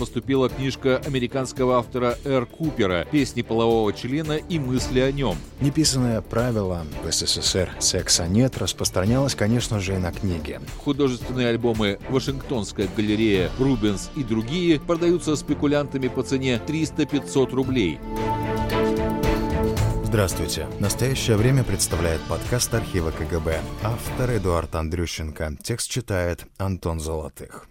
поступила книжка американского автора Р. Купера «Песни полового члена и мысли о нем». Неписанное правило в СССР «секса нет» распространялось, конечно же, и на книги. Художественные альбомы «Вашингтонская галерея», «Рубенс» и другие продаются спекулянтами по цене 300-500 рублей. Здравствуйте. Настоящее время представляет подкаст архива КГБ. Автор Эдуард Андрющенко. Текст читает Антон Золотых.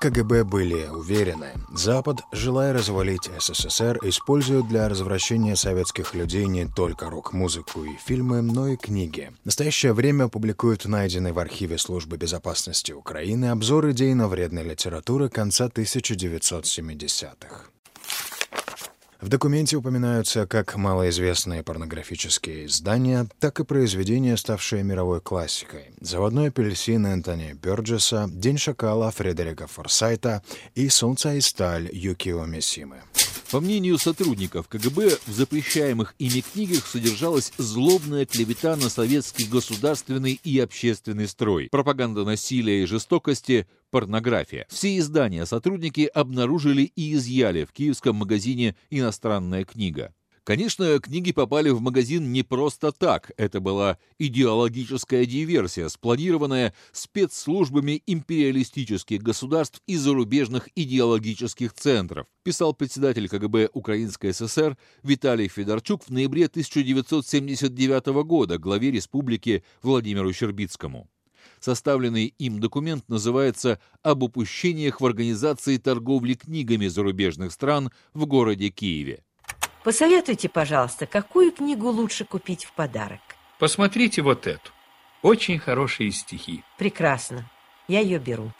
КГБ были уверены, Запад, желая развалить СССР, использует для развращения советских людей не только рок-музыку и фильмы, но и книги. В настоящее время публикуют найденные в архиве Службы безопасности Украины обзор идейно-вредной литературы конца 1970-х. В документе упоминаются как малоизвестные порнографические издания, так и произведения, ставшие мировой классикой. «Заводной апельсин» Энтони Бёрджеса, «День шакала» Фредерика Форсайта и «Солнце и сталь» Юкио Мисимы. По мнению сотрудников КГБ, в запрещаемых ими книгах содержалась злобная клевета на советский государственный и общественный строй, пропаганда насилия и жестокости, порнография. Все издания сотрудники обнаружили и изъяли в киевском магазине «Иностранная книга». Конечно, книги попали в магазин не просто так. Это была идеологическая диверсия, спланированная спецслужбами империалистических государств и зарубежных идеологических центров, писал председатель КГБ Украинской ССР Виталий Федорчук в ноябре 1979 года главе республики Владимиру Щербицкому. Составленный им документ называется «Об упущениях в организации торговли книгами зарубежных стран в городе Киеве». Посоветуйте, пожалуйста, какую книгу лучше купить в подарок? Посмотрите вот эту. Очень хорошие стихи. Прекрасно. Я ее беру.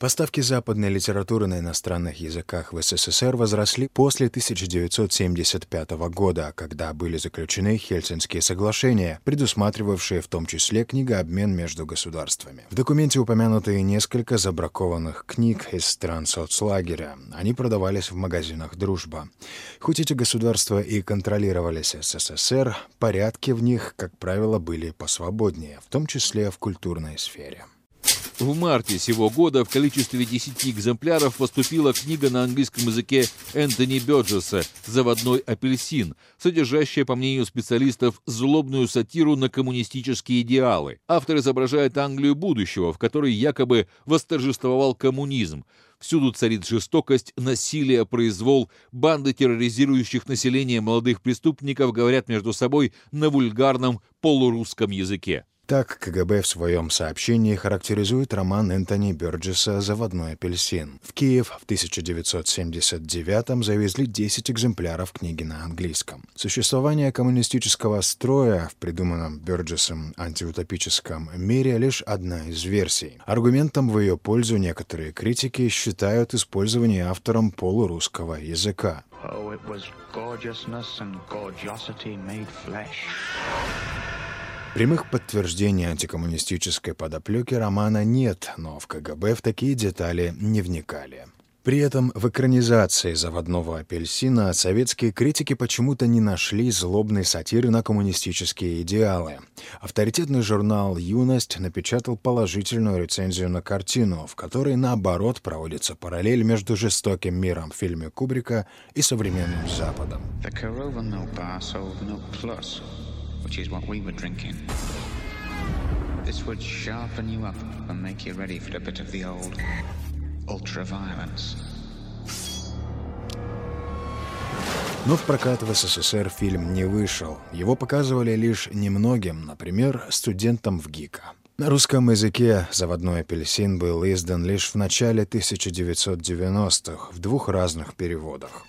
Поставки западной литературы на иностранных языках в СССР возросли после 1975 года, когда были заключены Хельсинские соглашения, предусматривавшие в том числе книгообмен между государствами. В документе упомянуты несколько забракованных книг из стран соцлагеря. Они продавались в магазинах «Дружба». Хоть эти государства и контролировались СССР, порядки в них, как правило, были посвободнее, в том числе в культурной сфере. В марте сего года в количестве 10 экземпляров поступила книга на английском языке Энтони Бёрджеса «Заводной апельсин», содержащая, по мнению специалистов, злобную сатиру на коммунистические идеалы. Автор изображает Англию будущего, в которой якобы восторжествовал коммунизм. Всюду царит жестокость, насилие, произвол. Банды терроризирующих население молодых преступников говорят между собой на вульгарном полурусском языке. Так КГБ в своем сообщении характеризует роман Энтони Бёрджеса «Заводной апельсин». В Киев в 1979-м завезли 10 экземпляров книги на английском. Существование коммунистического строя в придуманном Бёрджесом антиутопическом мире лишь одна из версий. Аргументом в ее пользу некоторые критики считают использование автором полурусского языка. Oh, Прямых подтверждений антикоммунистической подоплеки романа нет, но в КГБ в такие детали не вникали. При этом в экранизации «Заводного апельсина» советские критики почему-то не нашли злобной сатиры на коммунистические идеалы. Авторитетный журнал «Юность» напечатал положительную рецензию на картину, в которой, наоборот, проводится параллель между жестоким миром в фильме Кубрика и современным Западом which is what we were drinking. This would sharpen you up and make you ready for a bit of the old ultra-violence. Но в прокат в СССР фильм не вышел. Его показывали лишь немногим, например, студентам в ГИКа. На русском языке «Заводной апельсин» был издан лишь в начале 1990-х в двух разных переводах.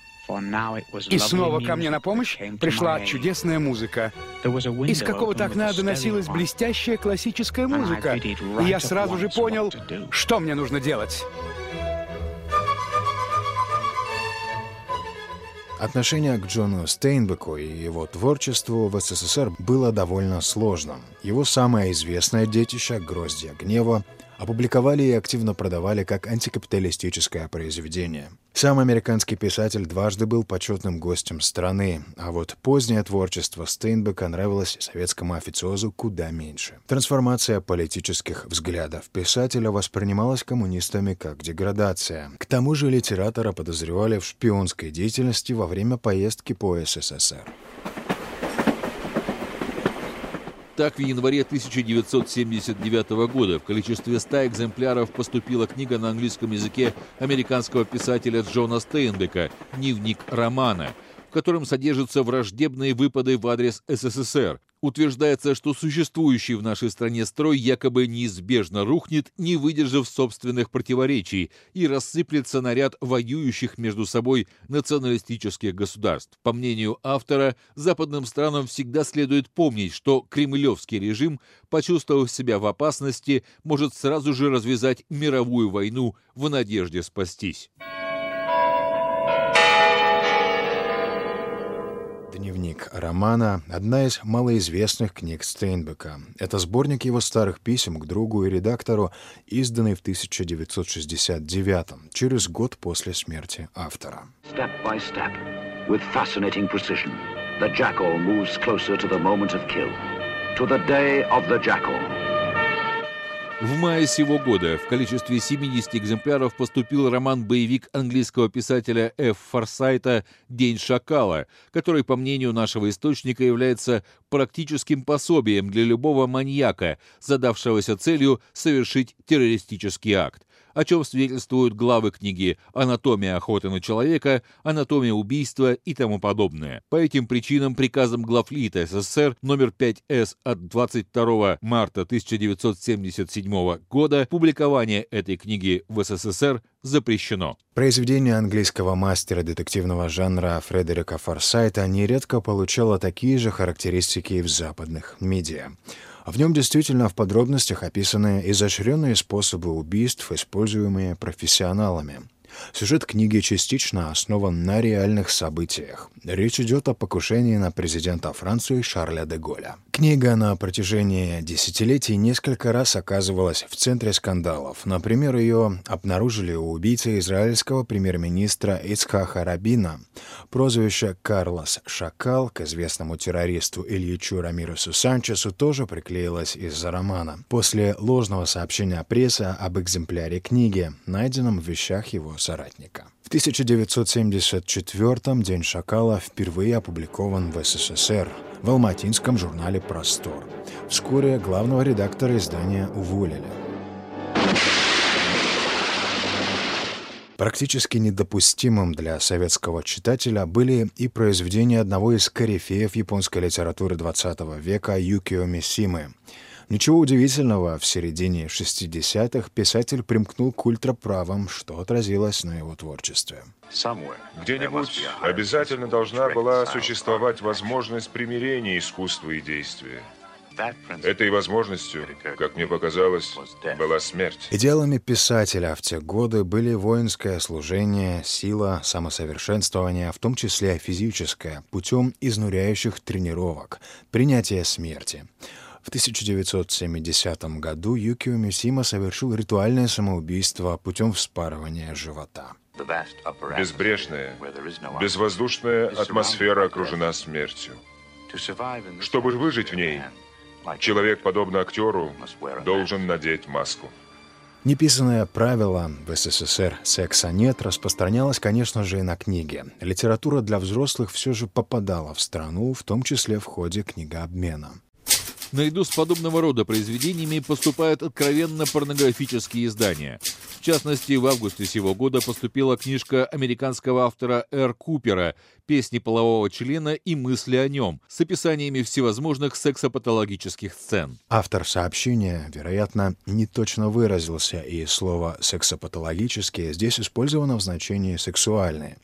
И снова ко мне на помощь пришла чудесная музыка. Из какого-то окна доносилась блестящая классическая музыка. И я сразу же понял, что мне нужно делать. Отношение к Джону Стейнбеку и его творчеству в СССР было довольно сложным. Его самое известное детище «Гроздья гнева» опубликовали и активно продавали как антикапиталистическое произведение. Сам американский писатель дважды был почетным гостем страны, а вот позднее творчество Стейнбека нравилось советскому официозу куда меньше. Трансформация политических взглядов писателя воспринималась коммунистами как деградация. К тому же литератора подозревали в шпионской деятельности во время поездки по СССР. Так, в январе 1979 года в количестве 100 экземпляров поступила книга на английском языке американского писателя Джона Стейнбека «Дневник романа», в котором содержатся враждебные выпады в адрес СССР, утверждается, что существующий в нашей стране строй якобы неизбежно рухнет, не выдержав собственных противоречий, и рассыплется на ряд воюющих между собой националистических государств. По мнению автора, западным странам всегда следует помнить, что кремлевский режим, почувствовав себя в опасности, может сразу же развязать мировую войну в надежде спастись. Дневник романа – одна из малоизвестных книг Стейнбека. Это сборник его старых писем к другу и редактору, изданный в 1969 через год после смерти автора. Step by step, with fascinating precision, the jackal moves closer to the moment of kill, to the day of the jackal. В мае сего года в количестве 70 экземпляров поступил роман-боевик английского писателя Ф. Форсайта «День шакала», который, по мнению нашего источника, является практическим пособием для любого маньяка, задавшегося целью совершить террористический акт о чем свидетельствуют главы книги «Анатомия охоты на человека», «Анатомия убийства» и тому подобное. По этим причинам приказом главлита СССР номер 5С от 22 марта 1977 года публикование этой книги в СССР запрещено. Произведение английского мастера детективного жанра Фредерика Форсайта нередко получало такие же характеристики и в западных медиа. В нем действительно в подробностях описаны изощренные способы убийств, используемые профессионалами. Сюжет книги частично основан на реальных событиях. Речь идет о покушении на президента Франции Шарля де Голля. Книга на протяжении десятилетий несколько раз оказывалась в центре скандалов. Например, ее обнаружили у убийцы израильского премьер-министра Ицхаха Рабина. Прозвище Карлос Шакал к известному террористу Ильичу Рамиросу Санчесу тоже приклеилось из-за романа. После ложного сообщения прессы об экземпляре книги, найденном в вещах его соратника. В 1974-м «День шакала» впервые опубликован в СССР в алматинском журнале «Простор». Вскоре главного редактора издания уволили. Практически недопустимым для советского читателя были и произведения одного из корифеев японской литературы XX века Юкио Мисимы — Ничего удивительного, в середине 60-х писатель примкнул к ультраправам, что отразилось на его творчестве. Где-нибудь обязательно должна была существовать возможность примирения искусства и действия. Этой возможностью, как мне показалось, была смерть. Идеалами писателя в те годы были воинское служение, сила, самосовершенствование, в том числе физическое, путем изнуряющих тренировок, принятие смерти. В 1970 году Юкио Мисима совершил ритуальное самоубийство путем вспарывания живота. Безбрежная, безвоздушная атмосфера окружена смертью. Чтобы выжить в ней, человек, подобно актеру, должен надеть маску. Неписанное правило в СССР «секса нет» распространялось, конечно же, и на книги. Литература для взрослых все же попадала в страну, в том числе в ходе книгообмена. Наряду с подобного рода произведениями поступают откровенно порнографические издания. В частности, в августе сего года поступила книжка американского автора Р. Купера «Песни полового члена и мысли о нем» с описаниями всевозможных сексопатологических сцен. Автор сообщения, вероятно, не точно выразился, и слово «сексопатологические» здесь использовано в значении «сексуальные».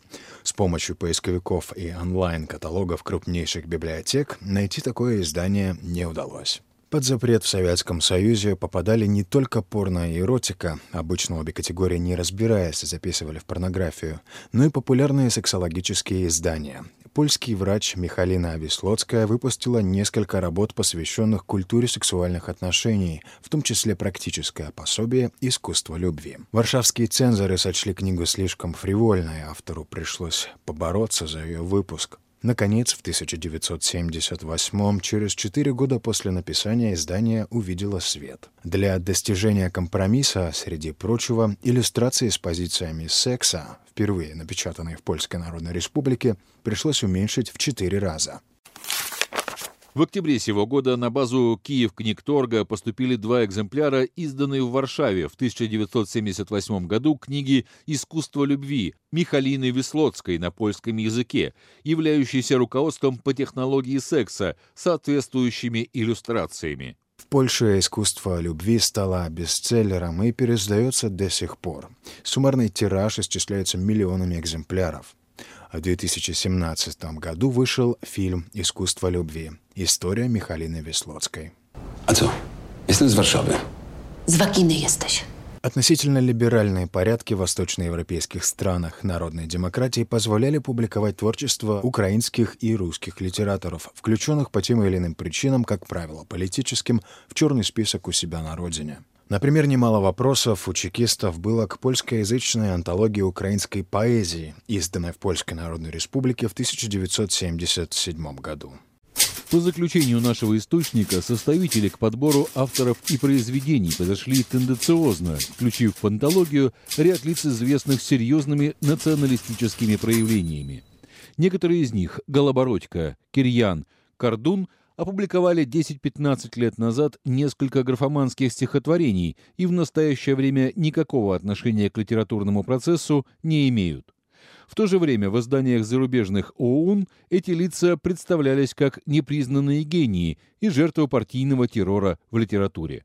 С помощью поисковиков и онлайн-каталогов крупнейших библиотек найти такое издание не удалось. Под запрет в Советском Союзе попадали не только порно и эротика, обычно обе категории не разбираясь записывали в порнографию, но и популярные сексологические издания. польский врач Михалина Веслоцкая выпустила несколько работ, посвященных культуре сексуальных отношений, в том числе практическое пособие «Искусство любви». Варшавские цензоры сочли книгу слишком фривольной, автору пришлось побороться за ее выпуск. Наконец, в 1978 через четыре года после написания издание увидело свет. Для достижения компромисса, среди прочего, иллюстрации с позициями секса, впервые напечатанные в Польской Народной Республике, пришлось уменьшить в четыре раза. В октябре сего года на базу Киев книгторга поступили два экземпляра, изданные в Варшаве в 1978 году книги «Искусство любви» Михалины Веслоцкой на польском языке, являющиеся руководством по технологии секса, соответствующими иллюстрациями. В Польше искусство любви стало бестселлером и пересдается до сих пор. Суммарный тираж исчисляется миллионами экземпляров. В 2017 году вышел фильм «Искусство любви. История Михалины Веслоцкой». А co? Jestem z Warszawy. Z Wakiny jesteś. Относительно либеральные порядки в восточноевропейских странах народной демократии позволяли публиковать творчество украинских и русских литераторов, включенных по тем или иным причинам, как правило, политическим, в черный список у себя на родине. Например, немало вопросов у чекистов было к польскоязычной антологии украинской поэзии, изданной в Польской Народной Республике в 1977 году. По заключению нашего источника, составители к подбору авторов и произведений подошли тенденциозно, включив в антологию ряд лиц, известных серьезными националистическими проявлениями. Некоторые из них – Голобородько, Кирьян, Кордун – опубликовали 10-15 лет назад несколько графоманских стихотворений и в настоящее время никакого отношения к литературному процессу не имеют. В то же время в изданиях зарубежных ОУН эти лица представлялись как непризнанные гении и жертвы партийного террора в литературе.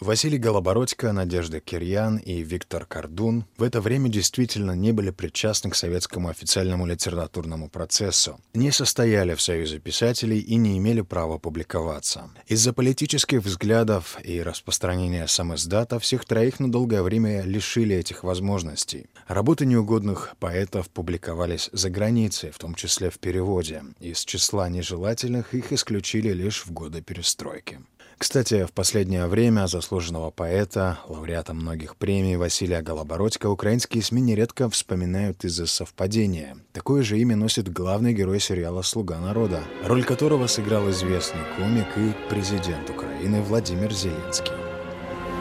Василий Голобородько, Надежда Кирьян и Виктор Кардун в это время действительно не были причастны к советскому официальному литературному процессу, не состояли в Союзе писателей и не имели права публиковаться. Из-за политических взглядов и распространения самоиздата всех троих на долгое время лишили этих возможностей. Работы неугодных поэтов публиковались за границей, в том числе в переводе. Из числа нежелательных их исключили лишь в годы перестройки. Кстати, в последнее время заслуженного поэта, лауреата многих премий Василия Голобородько украинские СМИ нередко вспоминают из-за совпадения. Такое же имя носит главный герой сериала «Слуга народа», роль которого сыграл известный комик и президент Украины Владимир Зеленский.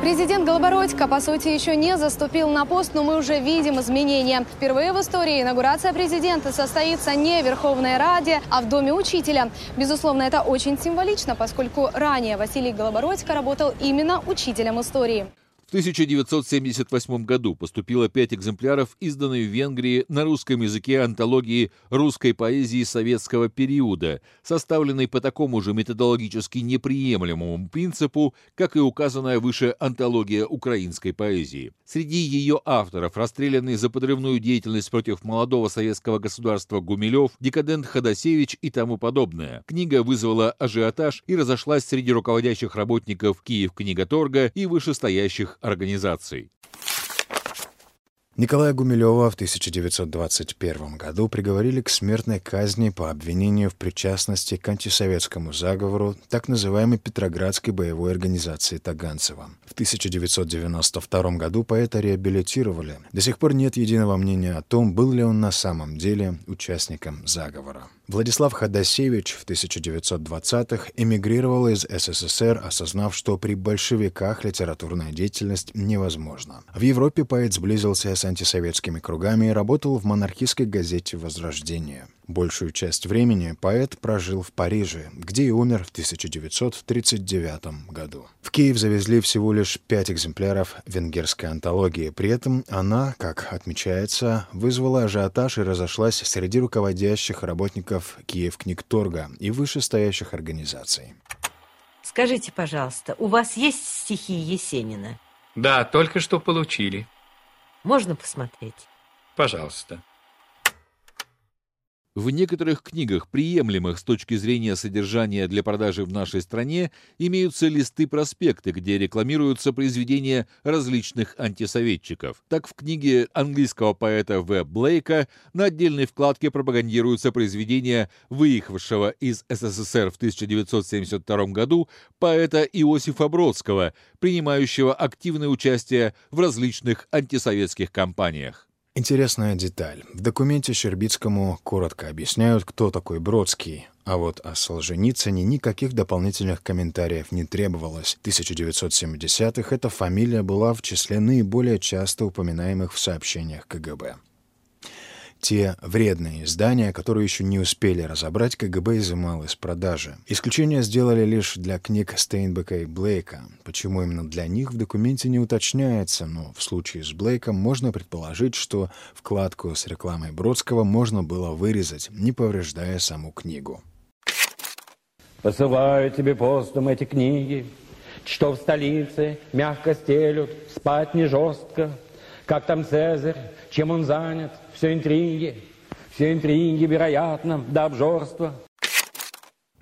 Президент Голобородько, по сути, еще не заступил на пост, но мы уже видим изменения. Впервые в истории инаугурация президента состоится не в Верховной Раде, а в Доме учителя. Безусловно, это очень символично, поскольку ранее Василий Голобородько работал именно учителем истории. В 1978 году поступило пять экземпляров, изданной в Венгрии на русском языке антологии русской поэзии советского периода, составленной по такому же методологически неприемлемому принципу, как и указанная выше антология украинской поэзии. Среди ее авторов расстрелянный за подрывную деятельность против молодого советского государства Гумилев, декадент Ходосевич и тому подобное. Книга вызвала ажиотаж и разошлась среди руководящих работников Киев книготорга и вышестоящих организаций. Николая Гумилева в 1921 году приговорили к смертной казни по обвинению в причастности к антисоветскому заговору так называемой Петроградской боевой организации Таганцева. В 1992 году поэта реабилитировали. До сих пор нет единого мнения о том, был ли он на самом деле участником заговора. Владислав Ходосевич в 1920-х эмигрировал из СССР, осознав, что при большевиках литературная деятельность невозможна. В Европе поэт сблизился с антисоветскими кругами и работал в монархистской газете «Возрождение». Большую часть времени поэт прожил в Париже, где и умер в 1939 году. В Киев завезли всего лишь пять экземпляров венгерской антологии. При этом она, как отмечается, вызвала ажиотаж и разошлась среди руководящих работников Киев книгторга и вышестоящих организаций. Скажите, пожалуйста, у вас есть стихи Есенина? Да, только что получили. Можно посмотреть? Пожалуйста. В некоторых книгах, приемлемых с точки зрения содержания для продажи в нашей стране, имеются листы-проспекты, где рекламируются произведения различных антисоветчиков. Так, в книге английского поэта В. Блейка на отдельной вкладке пропагандируются произведения выехавшего из СССР в 1972 году поэта Иосифа Бродского, принимающего активное участие в различных антисоветских кампаниях. Интересная деталь. В документе Щербицкому коротко объясняют, кто такой Бродский, а вот о Солженицыне никаких дополнительных комментариев не требовалось. В 1970-х эта фамилия была в числе наиболее часто упоминаемых в сообщениях КГБ. Те вредные издания, которые еще не успели разобрать, КГБ изымал из продажи. Исключение сделали лишь для книг Стейнбека и Блейка. Почему именно для них в документе не уточняется, но в случае с Блейком можно предположить, что вкладку с рекламой Бродского можно было вырезать, не повреждая саму книгу. Посылаю тебе постом эти книги, что в столице мягко стелют, спать не жестко, как там Цезарь, чем он занят, все интриги, все интриги, вероятно, до обжорства.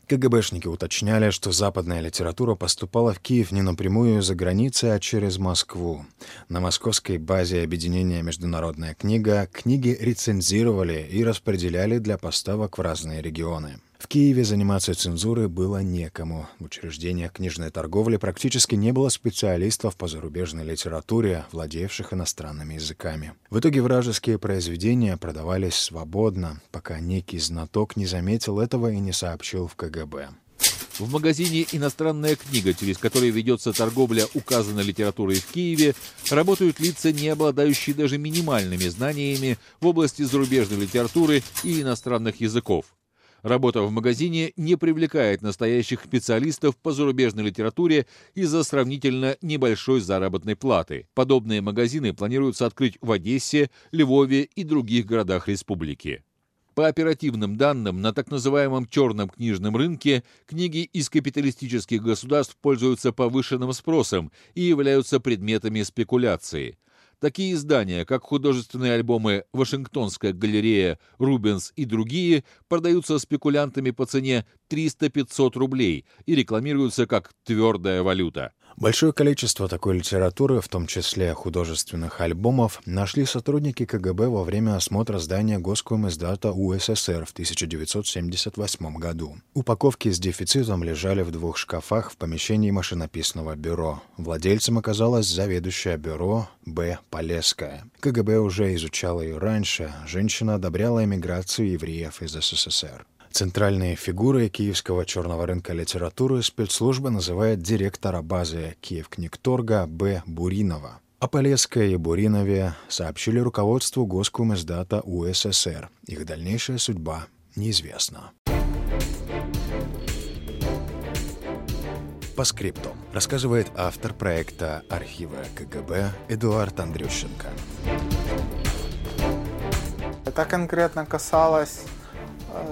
КГБшники уточняли, что западная литература поступала в Киев не напрямую из-за границы, а через Москву. На московской базе объединения «Международная книга» книги рецензировали и распределяли для поставок в разные регионы. В Киеве заниматься цензурой было некому. В учреждениях книжной торговли практически не было специалистов по зарубежной литературе, владевших иностранными языками. В итоге вражеские произведения продавались свободно, пока некий знаток не заметил этого и не сообщил в КГБ. В магазине «Иностранная книга», через который ведется торговля указанной литературой в Киеве, работают лица, не обладающие даже минимальными знаниями в области зарубежной литературы и иностранных языков. Работа в магазине не привлекает настоящих специалистов по зарубежной литературе из-за сравнительно небольшой заработной платы. Подобные магазины планируется открыть в Одессе, Львове и других городах республики. По оперативным данным, на так называемом черном книжном рынке книги из капиталистических государств пользуются повышенным спросом и являются предметами спекуляции – Такие издания, как художественные альбомы «Вашингтонская галерея», «Рубенс» и другие, продаются спекулянтами по цене 300-500 рублей и рекламируются как твердая валюта. Большое количество такой литературы, в том числе художественных альбомов, нашли сотрудники КГБ во время осмотра здания Госкомиздата УССР в 1978 году. Упаковки с дефицитом лежали в двух шкафах в помещении машинописного бюро. Владельцем оказалась заведующая бюро Б. Полесская. КГБ уже изучала ее раньше. Женщина одобряла эмиграцию евреев из СССР. Центральной фигурой киевского черного рынка литературы спецслужба называет директора базы Киевкнигторга Б. Буринова. О Полесской и Буринове сообщили руководству Госкомиздата УССР. Их дальнейшая судьба неизвестна. По скрипту рассказывает автор проекта архива КГБ Эдуард Андрющенко. Это конкретно касалось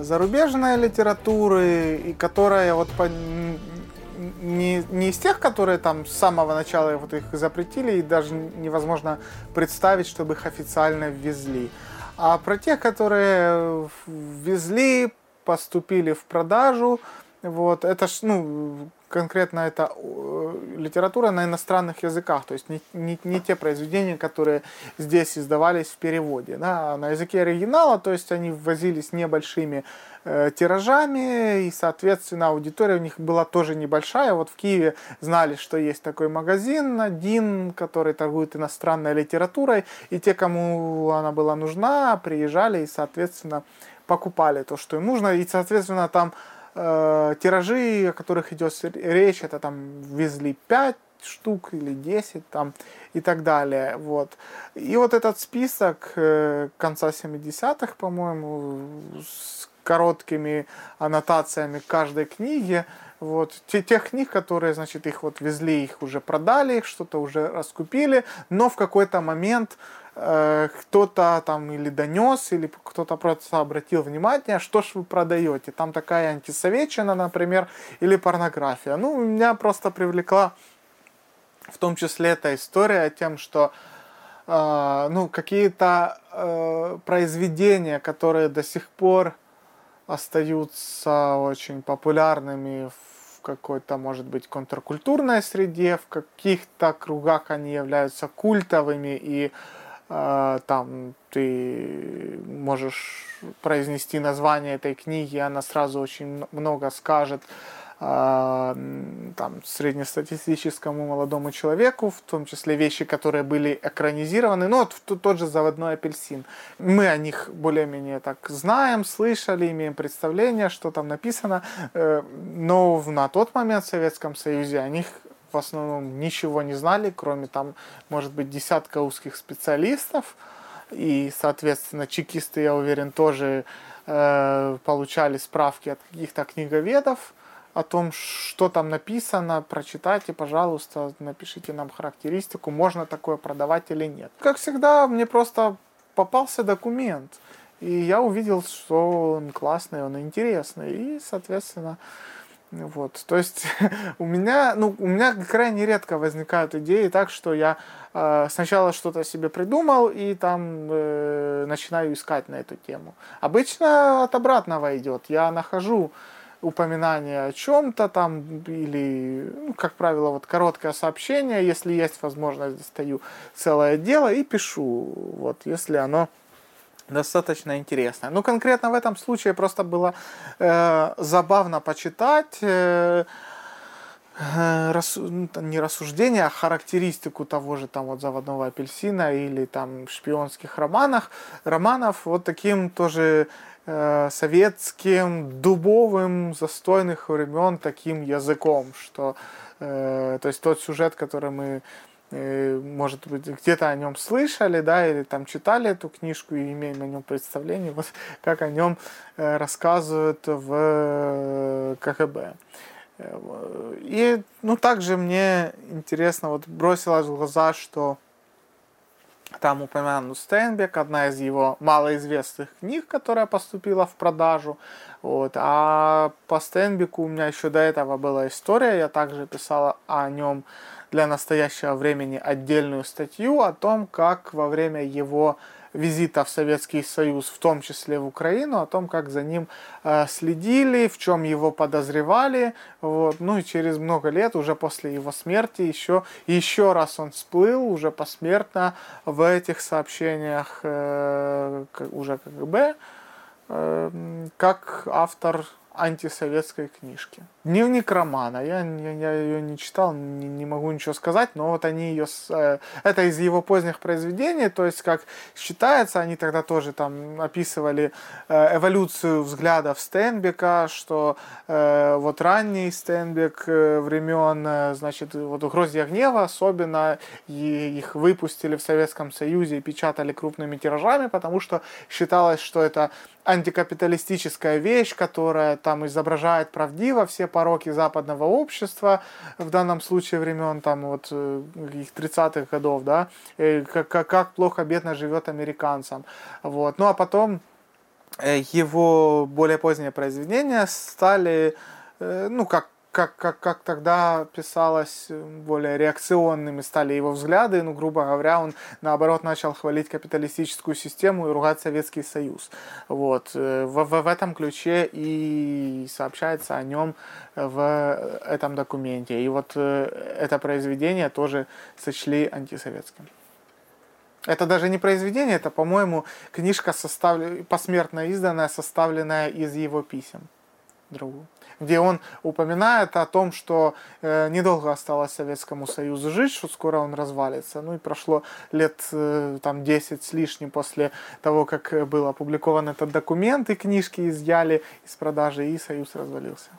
зарубежной литературы, и которая вот по, не, не из тех, которые там с самого начала вот их запретили, и даже невозможно представить, чтобы их официально ввезли, а про тех, которые ввезли, поступили в продажу, вот, это ж, ну, конкретно это э, литература на иностранных языках, то есть не, не, не те произведения, которые здесь издавались в переводе. Да, а на языке оригинала, то есть они ввозились небольшими э, тиражами, и, соответственно, аудитория у них была тоже небольшая. Вот в Киеве знали, что есть такой магазин один, который торгует иностранной литературой, и те, кому она была нужна, приезжали и, соответственно, покупали то, что им нужно, и, соответственно, там э, тиражи, о которых идет речь, это там везли 5 штук или 10 там и так далее. Вот. И вот этот список э, конца 70-х, по-моему, с короткими аннотациями каждой книги, вот, те, тех книг, которые, значит, их вот везли, их уже продали, их что-то уже раскупили, но в какой-то момент Э, кто-то там или донес, или кто-то просто обратил внимание, что ж вы продаете. Там такая антисоветчина, например, или порнография. Ну, меня просто привлекла в том числе эта история тем, что э, ну, какие-то э, произведения, которые до сих пор остаются очень популярными в какой-то, может быть, контркультурной среде, в каких-то кругах они являются культовыми, и э, там ты можешь произнести название этой книги, она сразу очень много скажет там, среднестатистическому молодому человеку, в том числе вещи, которые были экранизированы. Ну, вот тот же «Заводной апельсин». Мы о них более-менее так знаем, слышали, имеем представление, что там написано. Э, но на тот момент в Советском Союзе о них в основном ничего не знали, кроме там, может быть, десятка узких специалистов. И, соответственно, чекисты, я уверен, тоже э, получали справки от каких-то книговедов о том, что там написано, прочитайте, пожалуйста, напишите нам характеристику, можно такое продавать или нет. Как всегда, мне просто попался документ, и я увидел, что он классный, он интересный, и, соответственно, вот, то есть у меня, ну, у меня крайне редко возникают идеи так, что я э, сначала что-то себе придумал и там э, начинаю искать на эту тему. Обычно от обратного идет. Я нахожу упоминание о чем-то там, или, ну, как правило, вот короткое сообщение, если есть возможность, достаю целое дело и пишу, вот, если оно достаточно интересное. Ну, конкретно в этом случае просто было э, забавно почитать э, э, рас, ну, не рассуждение, а характеристику того же там вот заводного апельсина или там шпионских романах, романов вот таким тоже советским, дубовым, застойных времен таким языком, что, э, то есть тот сюжет, который мы э, может быть, где-то о нем слышали, да, или там читали эту книжку и имеем о нем представление, вот как о нем рассказывают в КГБ. И, ну, также мне интересно, вот бросилось в глаза, что там упомянут Стейнбек, одна из его малоизвестных книг, которая поступила в продажу. Вот. А по Стейнбеку у меня еще до этого была история, я также писала о нем для настоящего времени отдельную статью о том, как во время его визита в Советский Союз, в том числе в Украину, о том, как за ним э, следили, в чем его подозревали. Вот. Ну и через много лет, уже после его смерти, еще, еще раз он всплыл уже посмертно в этих сообщениях э, уже КГБ, э, как автор антисоветской книжки. Дневник романа. Я, я, я ее не читал, не, не могу ничего сказать, но вот они ее... Э, это из его поздних произведений, то есть, как считается, они тогда тоже там описывали э, эволюцию взглядов Стенбека, что э, вот ранний Стенбек э, времен, э, значит, вот «Угрозия гнева» особенно, и их выпустили в Советском Союзе и печатали крупными тиражами, потому что считалось, что это антикапиталистическая вещь, которая там изображает правдиво все пороки западного общества, в данном случае времен там вот э, их 30-х годов, да, как, как плохо бедно живет американцам. Вот. Ну а потом э, его более поздние произведения стали, э, ну как как, как, как тогда писалось, э, более реакционными стали его взгляды. Ну, грубо говоря, он, наоборот, начал хвалить капиталистическую систему и ругать Советский Союз. Вот. Э, в, в, в этом ключе и сообщается о нем в этом документе. И вот э, это произведение тоже сочли антисоветским. Это даже не произведение, это, по-моему, книжка составлен... посмертно изданная, составленная из его писем другу где он упоминает о том, что э, недолго осталось Советскому Союзу жить, что скоро он развалится. Ну и прошло лет э, там 10 с лишним после того, как был опубликован этот документ, и книжки изъяли из продажи, и Союз развалился.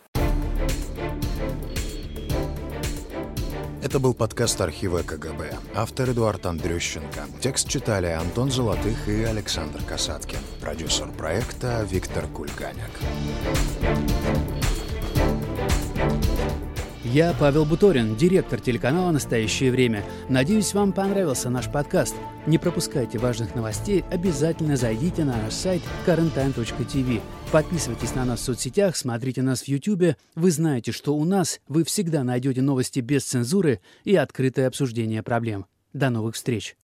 Это был подкаст архива КГБ. Автор Эдуард Андрющенко. Текст читали Антон Золотых и Александр Касаткин. Продюсер проекта Виктор Кульганяк. Я Павел Буторин, директор телеканала «Настоящее время». Надеюсь, вам понравился наш подкаст. Не пропускайте важных новостей, обязательно зайдите на наш сайт currenttime.tv. Подписывайтесь на нас в соцсетях, смотрите нас в YouTube. Вы знаете, что у нас вы всегда найдете новости без цензуры и открытое обсуждение проблем. До новых встреч!